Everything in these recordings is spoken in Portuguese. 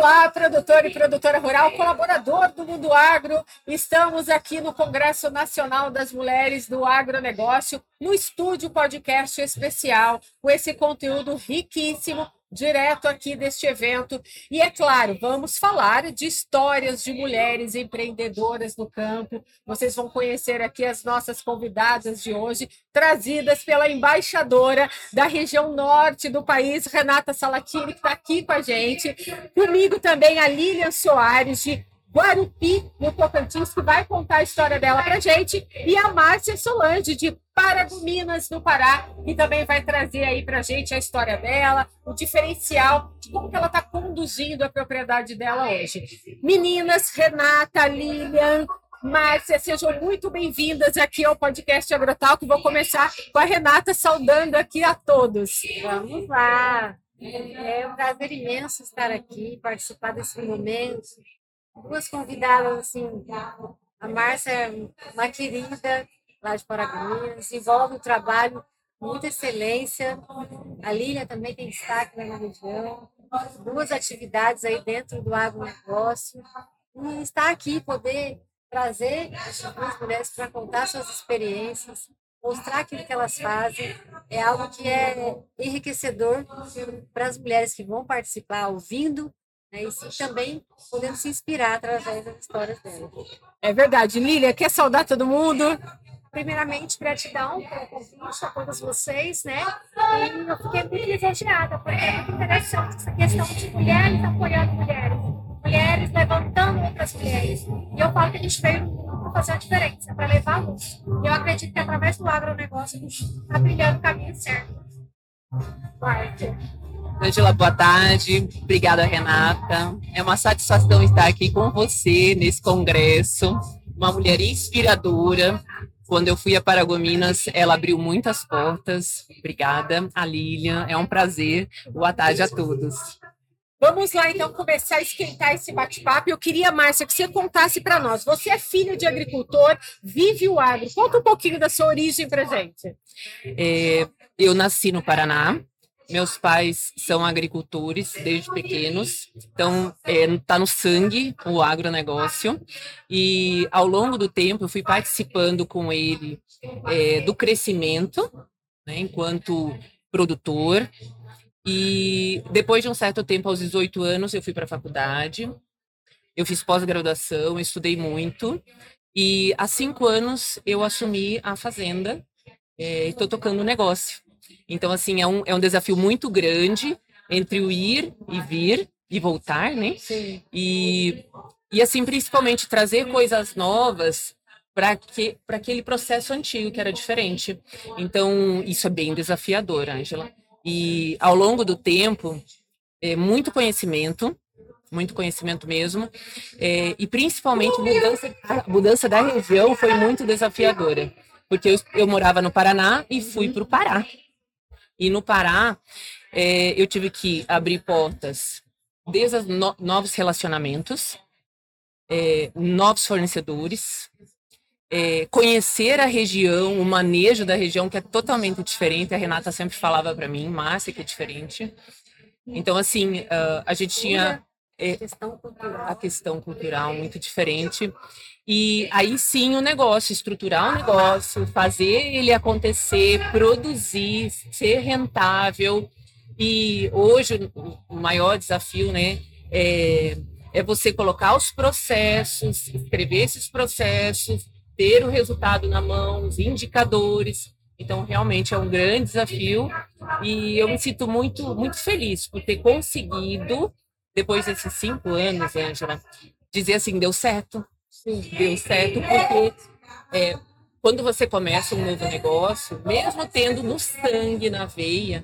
Olá, produtor e produtora rural, colaborador do Mundo Agro. Estamos aqui no Congresso Nacional das Mulheres do Agronegócio, no estúdio podcast especial, com esse conteúdo riquíssimo direto aqui deste evento. E é claro, vamos falar de histórias de mulheres empreendedoras no campo. Vocês vão conhecer aqui as nossas convidadas de hoje, trazidas pela embaixadora da região norte do país, Renata Salatini, que está aqui com a gente. Comigo também a Lilian Soares, de Guarupi, no Tocantins, que vai contar a história dela para gente, e a Márcia Solange, de Paragominas, no Pará, que também vai trazer aí para gente a história dela, o diferencial de como que ela está conduzindo a propriedade dela hoje. Meninas, Renata, Lilian, Márcia, sejam muito bem-vindas aqui ao podcast Agrotalk. Vou começar com a Renata saudando aqui a todos. Vamos lá! É um prazer imenso estar aqui, participar desse momento duas convidadas, assim, a Márcia é uma querida lá de Paragominas, desenvolve um trabalho muita excelência, a Lília também tem destaque na região, duas atividades aí dentro do agronegócio, e estar aqui, poder trazer as mulheres para contar suas experiências, mostrar aquilo que elas fazem, é algo que é enriquecedor para as mulheres que vão participar, ouvindo né? E sim, também podendo se inspirar através das histórias dela. É verdade. Lília, quer saudar todo mundo? Primeiramente, gratidão pelo convite a todos vocês, né? E eu fiquei muito lisonjeada, porque é muito interessante essa questão de mulheres apoiando mulheres, mulheres levantando outras mulheres. E eu falo que a gente veio para fazer a diferença, para levar a luz. E eu acredito que através do agronegócio a gente está brilhando o caminho certo. Vai. Angela, boa tarde. Obrigada, Renata. É uma satisfação estar aqui com você nesse congresso. Uma mulher inspiradora. Quando eu fui a Paragominas, ela abriu muitas portas. Obrigada, a Lilian. É um prazer. Boa tarde a todos. Vamos lá, então, começar a esquentar esse bate-papo. Eu queria, Márcia, que você contasse para nós. Você é filho de agricultor, vive o agro. Conta um pouquinho da sua origem para gente. É, eu nasci no Paraná, meus pais são agricultores desde pequenos, então está é, no sangue o agronegócio. E ao longo do tempo eu fui participando com ele é, do crescimento, né, enquanto produtor. E depois de um certo tempo, aos 18 anos, eu fui para a faculdade. Eu fiz pós-graduação, estudei muito. E há cinco anos eu assumi a fazenda é, estou tocando o negócio. Então, assim, é um, é um desafio muito grande entre o ir e vir e voltar, né? Sim. E, e assim, principalmente trazer coisas novas para que, aquele processo antigo que era diferente. Então, isso é bem desafiador, Angela. E ao longo do tempo, é, muito conhecimento, muito conhecimento mesmo, é, e principalmente mudança, a mudança da região foi muito desafiadora, porque eu, eu morava no Paraná e fui para o Pará. E no Pará, é, eu tive que abrir portas desde no, novos relacionamentos, é, novos fornecedores, é, conhecer a região, o manejo da região, que é totalmente diferente. A Renata sempre falava para mim, Márcia, que é diferente. Então, assim, uh, a gente tinha é, a questão cultural muito diferente. E aí sim o negócio, estruturar o negócio, fazer ele acontecer, produzir, ser rentável. E hoje o maior desafio, né, é, é você colocar os processos, escrever esses processos, ter o resultado na mão, os indicadores. Então, realmente é um grande desafio e eu me sinto muito, muito feliz por ter conseguido, depois desses cinco anos, Angela, dizer assim, deu certo. Deu certo, porque é, quando você começa um novo negócio, mesmo tendo no sangue, na veia,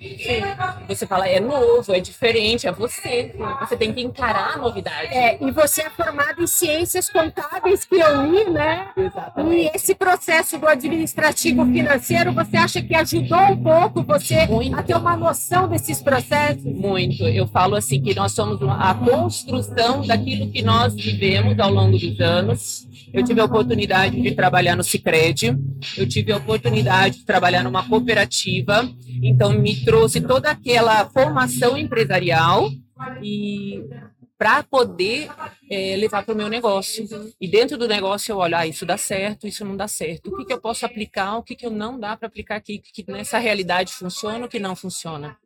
você fala, é novo, é diferente, é você. Você tem que encarar a novidade. É, e você é formado em ciências contábeis, que eu li, né? Exatamente. E esse processo do administrativo financeiro, você acha que ajudou um pouco você Muito. a ter uma noção desses processos? Muito. Eu falo assim, que nós somos a construção daquilo que nós vivemos ao longo dos anos. Eu tive a oportunidade de trabalhar no Eu tive a oportunidade de trabalhar numa cooperativa, então me trouxe toda aquela formação empresarial e para poder é, levar para o meu negócio. E dentro do negócio eu olho, ah, isso dá certo, isso não dá certo. O que, que eu posso aplicar, o que, que eu não dá para aplicar aqui, que nessa realidade funciona, o que não funciona.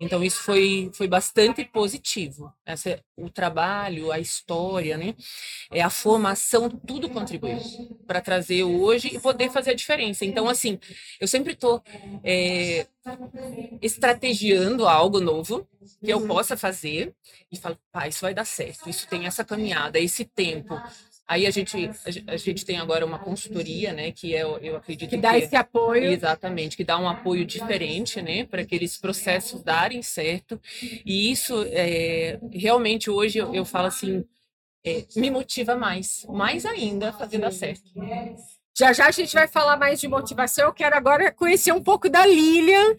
Então isso foi, foi bastante positivo. Essa, o trabalho, a história, né? É a formação, tudo contribuiu para trazer hoje e poder fazer a diferença. Então assim, eu sempre estou é, estrategiando algo novo que eu possa fazer e falo, pá, isso vai dar certo. Isso tem essa caminhada, esse tempo. Aí a gente, a gente tem agora uma consultoria, né, que é, eu acredito que dá esse apoio. Exatamente, que dá um apoio diferente, né, para aqueles processos darem certo. E isso, é, realmente, hoje eu, eu falo assim, é, me motiva mais, mais ainda a fazer dar certo. Já já a gente vai falar mais de motivação. Eu quero agora conhecer um pouco da Lilian,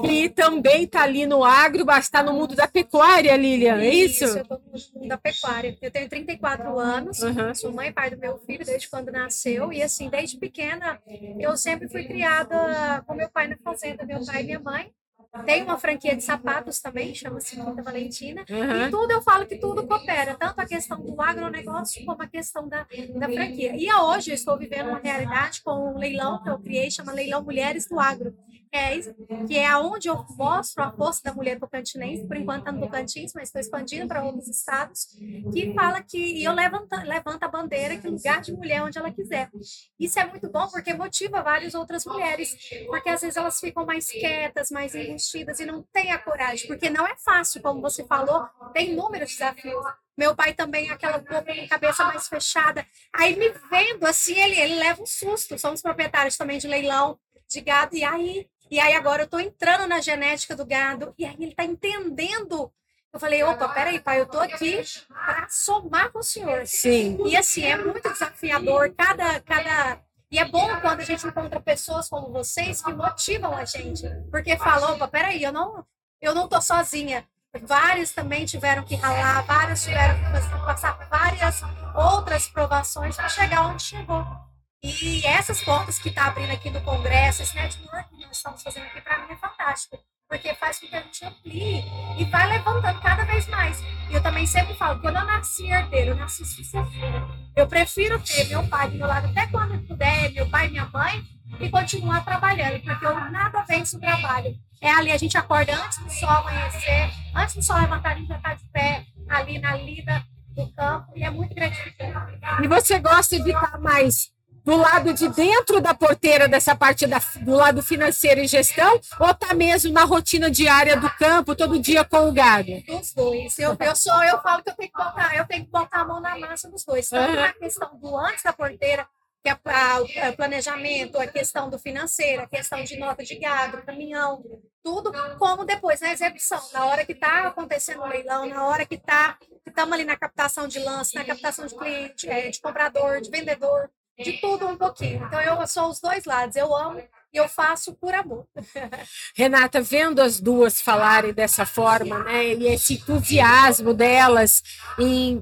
que também está ali no agro, mas está no mundo da pecuária, Lilian, é isso? Isso, eu estou no mundo da pecuária. Eu tenho 34 anos, uhum. sou mãe e pai do meu filho desde quando nasceu, e assim, desde pequena, eu sempre fui criada com meu pai na fazenda, meu pai e minha mãe. Tem uma franquia de sapatos também, chama-se Quinta Valentina. Uhum. E tudo eu falo que tudo coopera, tanto a questão do agronegócio como a questão da, da franquia. E hoje eu estou vivendo uma realidade com um leilão que eu criei, chama Leilão Mulheres do Agro é, que é aonde eu mostro a força da mulher tocantinense, por enquanto está no Tocantins, mas estou expandindo para outros estados, que fala que eu levanto, levanto a bandeira que lugar de mulher onde ela quiser. Isso é muito bom porque motiva várias outras mulheres, porque às vezes elas ficam mais quietas, mais enrustidas e não têm a coragem, porque não é fácil, como você falou, tem inúmeros desafios. Meu pai também, aquela boca com cabeça mais fechada. Aí me vendo assim, ele, ele leva um susto. Somos proprietários também de leilão de gado. E aí e aí agora eu estou entrando na genética do gado, e aí ele está entendendo. Eu falei, opa, peraí, pai, eu estou aqui para somar com o senhor. Sim. E assim, é muito desafiador, cada, cada. E é bom quando a gente encontra pessoas como vocês que motivam a gente. Porque falam, opa, peraí, eu não, eu não tô sozinha. Vários também tiveram que ralar, vários tiveram que passar várias outras provações para chegar onde chegou. E essas portas que está abrindo aqui no Congresso, esse network que nós estamos fazendo aqui, para mim é fantástico, porque faz com que a gente amplie e vai levantando cada vez mais. E eu também sempre falo, quando eu nasci herdeiro, eu nasci sucessora. Eu prefiro ter meu pai do meu lado até quando eu puder, meu pai e minha mãe, e continuar trabalhando, porque eu nada vence o trabalho. É ali, a gente acorda antes do sol amanhecer, antes do sol levantar, a gente já está de pé ali na lida do campo, e é muito gratificante. E você gosta de estar mais do lado de dentro da porteira dessa parte da, do lado financeiro e gestão, ou tá mesmo na rotina diária do campo, todo dia com o gado? Os dois. Eu, eu sou, eu falo que eu tenho que botar, eu tenho que botar a mão na massa dos dois. Tanto uhum. na questão do antes da porteira, que é o planejamento, a questão do financeiro, a questão de nota de gado, caminhão, tudo, como depois na execução, na hora que está acontecendo o leilão, na hora que está estamos ali na captação de lance, na captação de cliente, é, de comprador, de vendedor, de tudo um pouquinho. Então eu sou os dois lados, eu amo e eu faço por amor. Renata, vendo as duas falarem dessa forma, né, e esse entusiasmo delas em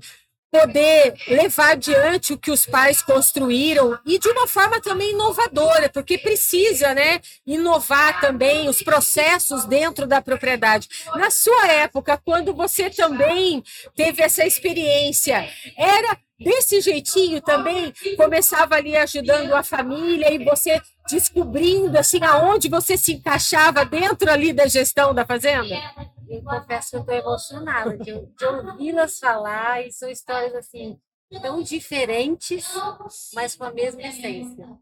poder levar adiante o que os pais construíram e de uma forma também inovadora, porque precisa, né, inovar também os processos dentro da propriedade. Na sua época, quando você também teve essa experiência, era desse jeitinho também começava ali ajudando a família e você descobrindo assim aonde você se encaixava dentro ali da gestão da fazenda? Eu confesso que eu estou emocionada de, de ouvi-las falar e são histórias assim tão diferentes, mas com a mesma essência.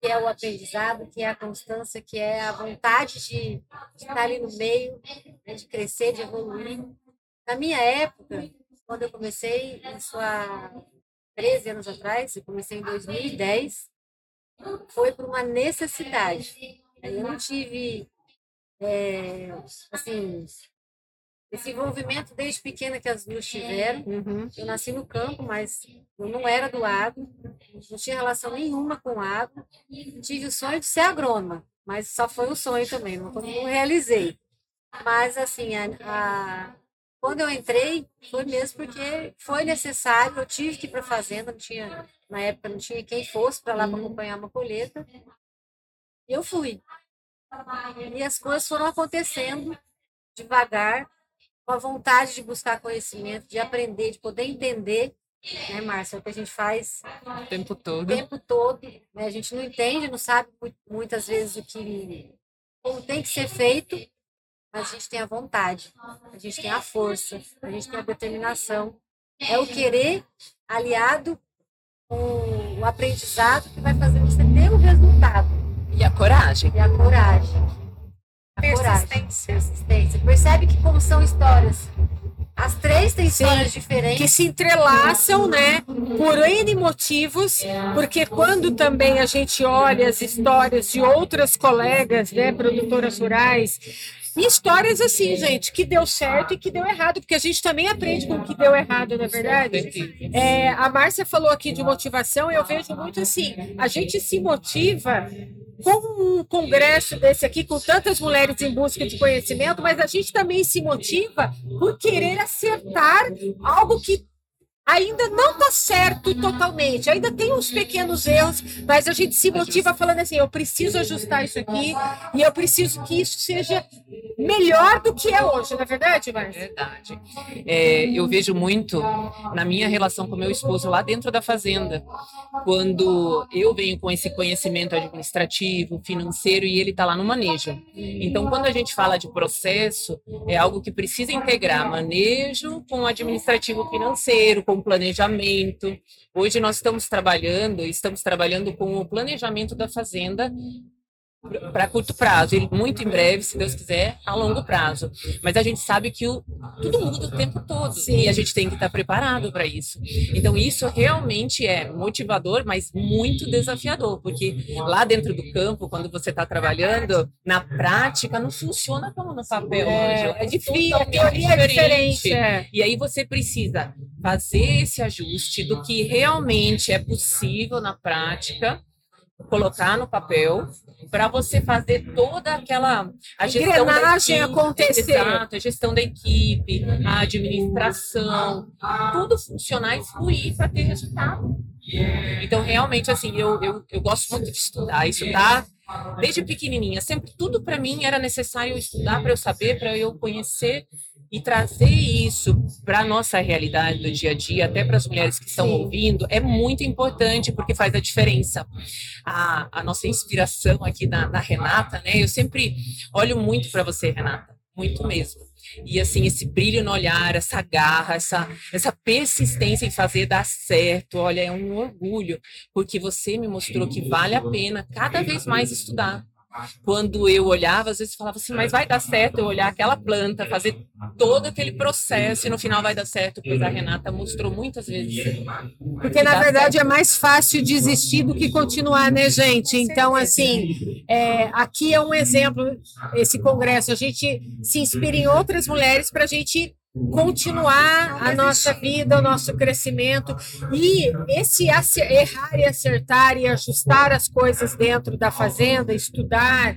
Que é o aprendizado, que é a constância, que é a vontade de, de estar ali no meio, né, de crescer, de evoluir. Na minha época, quando eu comecei, isso há 13 anos atrás, eu comecei em 2010, foi por uma necessidade. Eu não tive, é, assim, esse envolvimento desde pequena que as duas tiveram. Uhum. Eu nasci no campo, mas eu não era do agro, não tinha relação nenhuma com agro. Tive o sonho de ser agrônoma, mas só foi um sonho também, não, não realizei. Mas, assim, a, a quando eu entrei, foi mesmo porque foi necessário, eu tive que ir para a fazenda, não tinha, na época não tinha quem fosse para lá para acompanhar uma colheita. E eu fui. E as coisas foram acontecendo devagar, uma vontade de buscar conhecimento, de aprender, de poder entender, né, Márcia? É o que a gente faz O tempo o todo. tempo todo. Né? A gente não entende, não sabe mu- muitas vezes o que como tem que ser feito, mas a gente tem a vontade, a gente tem a força, a gente tem a determinação. É o querer aliado com o aprendizado que vai fazer você ter o resultado. E a coragem. E a coragem. A coragem. Persistência. Persistência. Percebe que como são histórias. As três têm Sim, histórias diferentes. que se entrelaçam, né, por N motivos, porque quando também a gente olha as histórias de outras colegas, né, produtoras rurais, e histórias assim, gente, que deu certo e que deu errado, porque a gente também aprende com o que deu errado, na verdade. É, a Márcia falou aqui de motivação, eu vejo muito assim, a gente se motiva com um congresso desse aqui, com tantas mulheres em busca de conhecimento, mas a gente também se motiva por querer acertar algo que ainda não está certo totalmente, ainda tem uns pequenos erros, mas a gente se motiva falando assim, eu preciso ajustar isso aqui e eu preciso que isso seja melhor do que é hoje, não é verdade, Márcia? Verdade. É, eu vejo muito na minha relação com meu esposo lá dentro da fazenda, quando eu venho com esse conhecimento administrativo, financeiro e ele está lá no manejo. Então, quando a gente fala de processo, é algo que precisa integrar manejo com administrativo financeiro, com planejamento. Hoje nós estamos trabalhando, estamos trabalhando com o planejamento da fazenda para curto prazo, e muito em breve, se Deus quiser, a longo prazo. Mas a gente sabe que o, tudo muda o tempo todo e a gente tem que estar preparado para isso. Então, isso realmente é motivador, mas muito desafiador, porque lá dentro do campo, quando você está trabalhando, na prática, não funciona como no papel. É, é difícil, a teoria é diferente. é. e aí você precisa fazer esse ajuste do que realmente é possível na prática, colocar no papel, para você fazer toda aquela a gestão da Engrenagem equipe, acontecer. exato, a gestão da equipe, a administração, tudo funcionar e fluir para ter resultado. Então, realmente, assim, eu, eu, eu gosto muito de estudar, estudar desde pequenininha. Sempre tudo para mim era necessário estudar para eu saber, para eu conhecer e trazer isso para a nossa realidade do dia a dia, até para as mulheres que estão ouvindo, é muito importante porque faz a diferença. A, a nossa inspiração aqui na, na Renata, né? Eu sempre olho muito para você, Renata, muito mesmo. E assim, esse brilho no olhar, essa garra, essa, essa persistência em fazer dar certo, olha, é um orgulho, porque você me mostrou que vale a pena cada vez mais estudar. Quando eu olhava, às vezes falava assim, mas vai dar certo eu olhar aquela planta, fazer todo aquele processo e no final vai dar certo, pois a Renata mostrou muitas vezes. Porque, na verdade, é mais fácil desistir do que continuar, né, gente? Então, assim, é, aqui é um exemplo, esse congresso. A gente se inspira em outras mulheres para a gente continuar a nossa vida, o nosso crescimento. E esse errar e acertar e ajustar as coisas dentro da fazenda, estudar,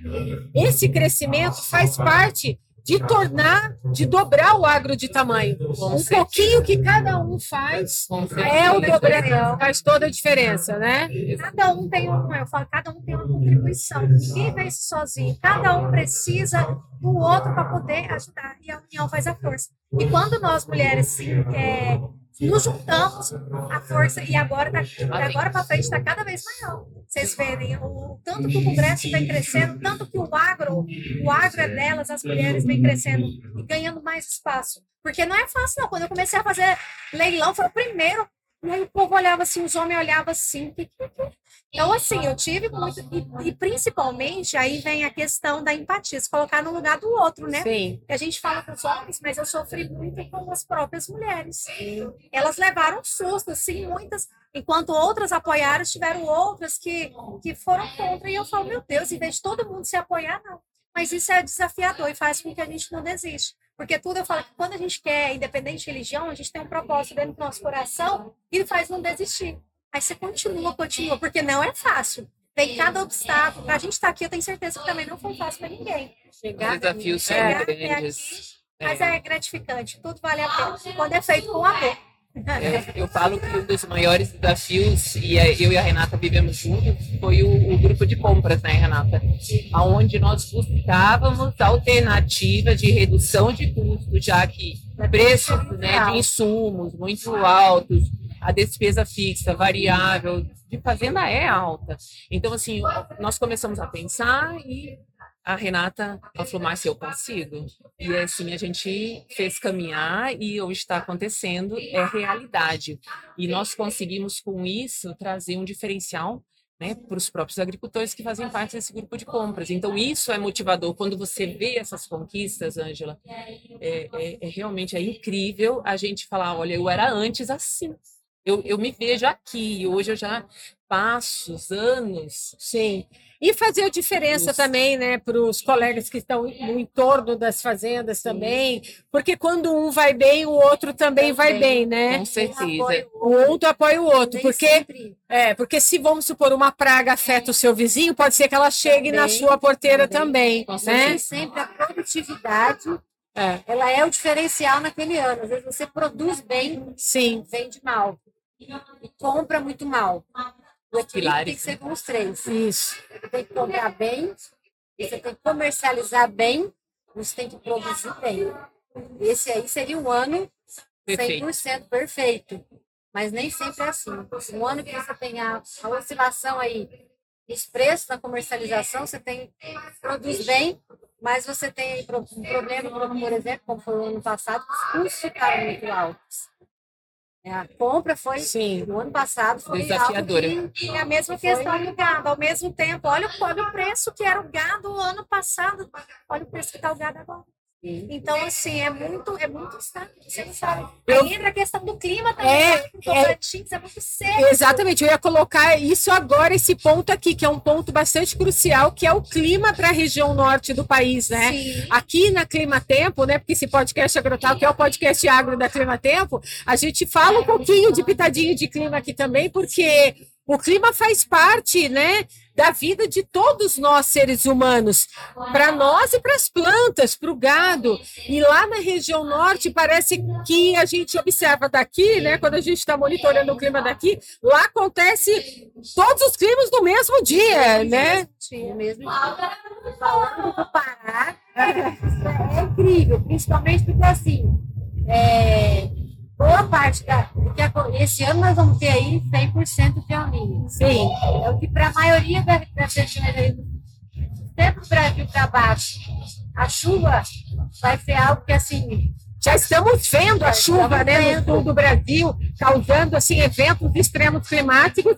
esse crescimento faz parte de tornar, de dobrar o agro de tamanho. Um pouquinho que cada um faz é o dobrar, faz toda a diferença, né? Cada um tem uma, eu falo, cada um tem uma contribuição. Ninguém isso sozinho. Cada um precisa do outro para poder ajudar. E a união faz a força. E quando nós mulheres sim, é, nos juntamos, a força e agora tá, agora para frente está cada vez maior. Vocês verem o tanto que o Congresso vem crescendo, tanto que o agro, o agro é delas, as mulheres vem crescendo e ganhando mais espaço. Porque não é fácil, não. Quando eu comecei a fazer leilão, foi o primeiro. E aí o povo olhava assim, os homens olhavam assim. "Que que que então, assim, eu tive muito. E, e principalmente aí vem a questão da empatia, se colocar no lugar do outro, né? Sim. A gente fala com os homens, mas eu sofri muito com as próprias mulheres. Elas levaram susto, assim, muitas, enquanto outras apoiaram, tiveram outras que, que foram contra. E eu falo, meu Deus, em vez de todo mundo se apoiar, não. Mas isso é desafiador e faz com que a gente não desiste. Porque tudo eu falo que quando a gente quer, independente de religião, a gente tem um propósito dentro do nosso coração e faz não desistir. Aí você continua, continua, porque não é fácil. Tem cada obstáculo. Pra gente estar aqui, eu tenho certeza que também não foi fácil para ninguém. Os desafios são Chegar até grandes. aqui, mas é gratificante, tudo vale a pena. Quando é feito com amor. Eu, eu, falo que um dos maiores desafios, e eu e a Renata vivemos juntos, foi o, o grupo de compras, né, Renata? Onde nós buscávamos alternativas de redução de custos, já que preços né, de insumos muito altos, a despesa fixa, variável, de fazenda é alta. Então, assim, nós começamos a pensar e a Renata falou, Márcia, eu consigo. E assim a gente fez caminhar e hoje está acontecendo, é realidade. E nós conseguimos com isso trazer um diferencial né, para os próprios agricultores que fazem parte desse grupo de compras. Então, isso é motivador. Quando você vê essas conquistas, Ângela, é, é, é, realmente é incrível a gente falar, olha, eu era antes assim. Eu, eu me vejo aqui, hoje eu já passo anos. Sim. E fazer a diferença Isso. também, né, para os colegas que estão no entorno das fazendas Sim. também, porque quando um vai bem, o outro também, também. vai bem, né? Com certeza. O outro apoia o outro, porque é, porque se vamos supor uma praga afeta o seu vizinho, pode ser que ela chegue também, na sua porteira também, também né? Sempre a produtividade é. Ela é o diferencial naquele ano. Às vezes você produz bem, sim, vende mal. E compra muito mal. O equilíbrio tem que ser com os três. Isso. Você tem que comprar bem, você tem que comercializar bem, você tem que produzir bem. Esse aí seria um ano 100% perfeito. Mas nem sempre é assim. Um ano que você tem a, a oscilação aí, expresso na comercialização, você tem produz bem, mas você tem um problema, por exemplo, como foi o ano passado, os custos ficaram muito altos. É, a compra foi Sim. no ano passado foi desafiadora. Que, e a mesma questão do gado, ao mesmo tempo, olha, olha o preço que era o gado o ano passado, olha o preço que está o gado agora. Então, assim, é muito, é muito estável, você não sabe. Eu... Aí entra a questão do clima também, é, né? é, é muito seco. Exatamente, eu ia colocar isso agora, esse ponto aqui, que é um ponto bastante crucial, que é o clima para a região norte do país, né? Sim. Aqui na Clima Tempo, né? Porque esse podcast agrotal, que é o podcast agro da Clima Tempo, a gente fala um pouquinho de pitadinho de clima aqui também, porque o clima faz parte, né? da vida de todos nós seres humanos, para nós e para as plantas, para o gado. E lá na região norte parece que a gente observa daqui, né? Quando a gente está monitorando o clima daqui, lá acontece todos os climas no mesmo dia, né? No mesmo dia. Falando do Pará, é incrível, principalmente porque assim. É, boa parte da. Porque esse ano nós vamos ter aí 100% de alninho. Sim. É o que para a maioria das regiões aí, sempre do Brasil para baixo, a chuva vai ser algo que assim. Já estamos vendo a chuva né, no sul do Brasil, causando assim, eventos extremos climáticos,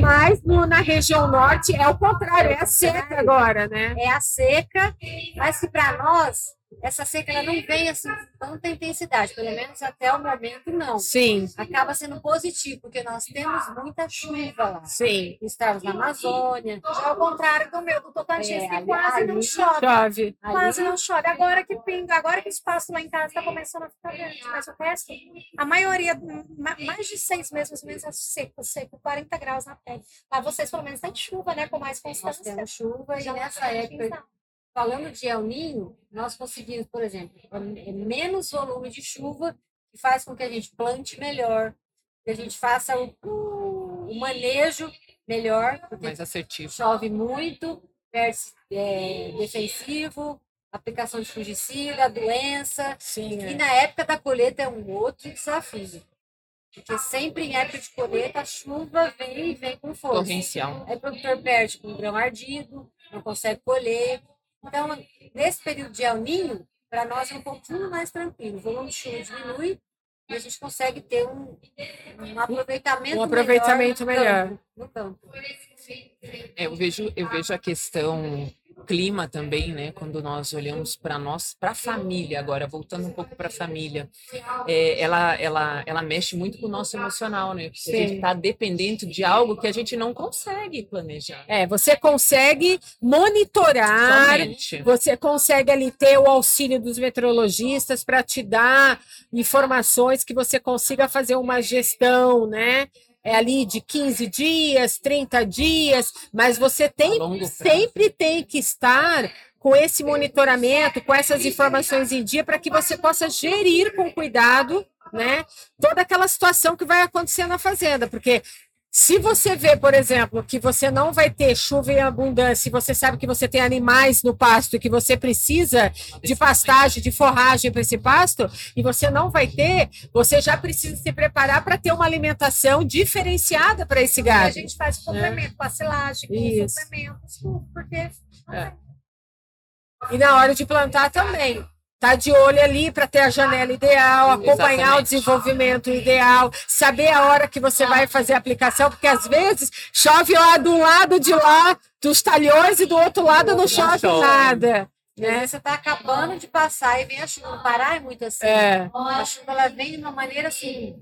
mas no, na região norte é o contrário, é a seca agora, né? É a seca, mas que para nós essa seca ela não vem assim tanta intensidade, pelo menos até o momento não. Sim. Acaba sendo positivo, porque nós temos muita chuva lá. Sim. Estamos na Amazônia. Já ao contrário do meu, do Tocantins, é, que quase ali, não chove. Chove. Quase não chove. Agora que pinga, agora que o espaço lá em casa está começando a ficar grande, mas o resto, a maioria, mais de seis meses mais ou menos é seco, seco, 40 graus na pele. Mas vocês pelo menos têm chuva, né, com mais constância. Nós temos chuva e nessa época falando de El Ninho, nós conseguimos, por exemplo, menos volume de chuva, que faz com que a gente plante melhor, que a gente faça o, o, manejo melhor. Mais assertivo. Chove muito, é, defensivo, aplicação de fungicida, doença. Sim, é. E na época da colheita é um outro desafio. Porque sempre em época de colheita a chuva vem e vem com força. Torrencial. Aí o produtor perde com o grão ardido, não consegue colher, então, nesse período de El Ninho, para nós é um pouquinho mais tranquilo. O volume de chuva diminui e a gente consegue ter um, um aproveitamento, um aproveitamento melhor, melhor. No campo. No campo. É, eu vejo eu vejo a questão clima também, né? Quando nós olhamos para nós, para a família agora, voltando um pouco para a família, é, ela, ela, ela mexe muito com o nosso emocional, né? Porque Sim. a gente está dependente de algo que a gente não consegue planejar. É, você consegue monitorar, Somente. você consegue ali ter o auxílio dos meteorologistas para te dar informações que você consiga fazer uma gestão, né? É ali de 15 dias, 30 dias, mas você tem sempre tem que estar com esse monitoramento, com essas informações em dia, para que você possa gerir com cuidado né, toda aquela situação que vai acontecer na fazenda, porque se você vê, por exemplo, que você não vai ter chuva em abundância, e você sabe que você tem animais no pasto e que você precisa de pastagem, de forragem para esse pasto, e você não vai ter, você já precisa se preparar para ter uma alimentação diferenciada para esse gado. E a gente faz complemento é. com a silagem, com suplementos, porque. É. E na hora de plantar também tá de olho ali para ter a janela ideal, acompanhar Exatamente. o desenvolvimento ideal, saber a hora que você vai fazer a aplicação, porque às vezes chove lá do lado de lá dos talhões e do outro lado não chove nada. Né? Você está acabando de passar e vem a chuva. Parar é muito assim. É. A chuva ela vem de uma maneira assim,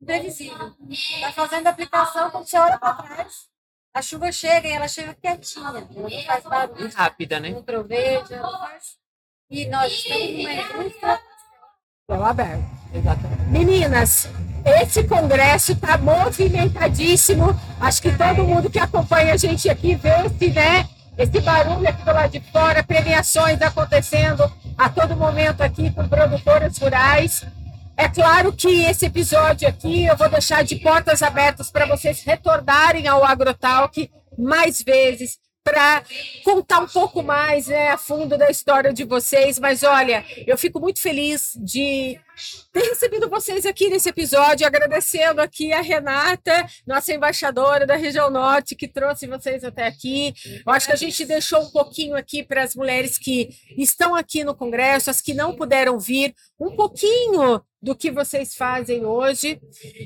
imprevisível. Está fazendo a aplicação, quando você olha para trás, a chuva chega e ela chega quietinha. Ela não faz barulho. E rápida, né? Não troveja, não faz e nós estamos numa céu aberto. Exatamente. Meninas, esse congresso está movimentadíssimo. Acho que todo mundo que acompanha a gente aqui vê esse, né, esse barulho aqui do lado de fora, premiações acontecendo a todo momento aqui com produtoras rurais. É claro que esse episódio aqui eu vou deixar de portas abertas para vocês retornarem ao AgroTalk mais vezes, para contar um pouco mais né, a fundo da história de vocês. Mas olha, eu fico muito feliz de ter recebido vocês aqui nesse episódio, agradecendo aqui a Renata, nossa embaixadora da região norte, que trouxe vocês até aqui. Eu acho que a gente deixou um pouquinho aqui para as mulheres que estão aqui no Congresso, as que não puderam vir, um pouquinho do que vocês fazem hoje.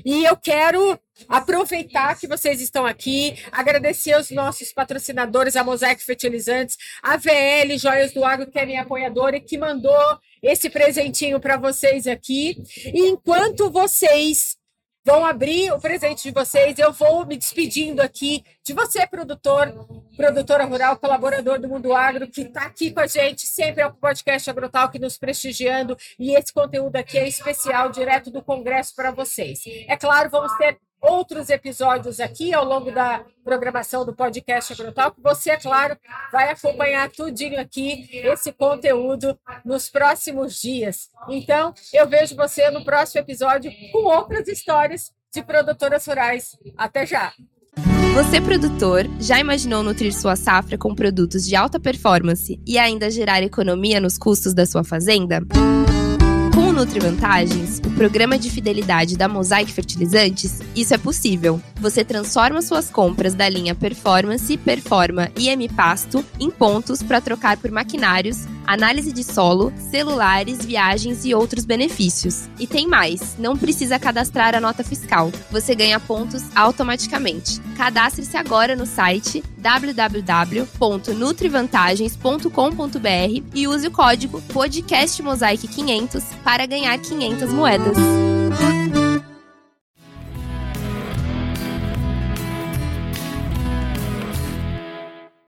E eu quero aproveitar que vocês estão aqui, agradecer aos nossos patrocinadores, a Mosaic Fertilizantes, a VL Joias do Agro, que é minha apoiadora e que mandou esse presentinho para vocês aqui. E enquanto vocês vão abrir o presente de vocês. Eu vou me despedindo aqui de você, produtor, produtora rural, colaborador do Mundo Agro, que está aqui com a gente, sempre é o podcast Agrotalk nos prestigiando. E esse conteúdo aqui é especial, direto do Congresso para vocês. É claro, vamos ter outros episódios aqui ao longo da programação do podcast Agrotalk. Você, é claro, vai acompanhar tudinho aqui esse conteúdo nos próximos dias. Então, eu vejo você no próximo episódio com outras histórias de produtoras rurais. Até já! Você, produtor, já imaginou nutrir sua safra com produtos de alta performance e ainda gerar economia nos custos da sua fazenda? Com o Nutri Vantagens, o programa de fidelidade da Mosaic Fertilizantes, isso é possível. Você transforma suas compras da linha Performance, Performa e M Pasto em pontos para trocar por maquinários análise de solo, celulares, viagens e outros benefícios. E tem mais: não precisa cadastrar a nota fiscal. Você ganha pontos automaticamente. Cadastre-se agora no site www.nutrivantagens.com.br e use o código podcastmosaic500 para ganhar 500 moedas.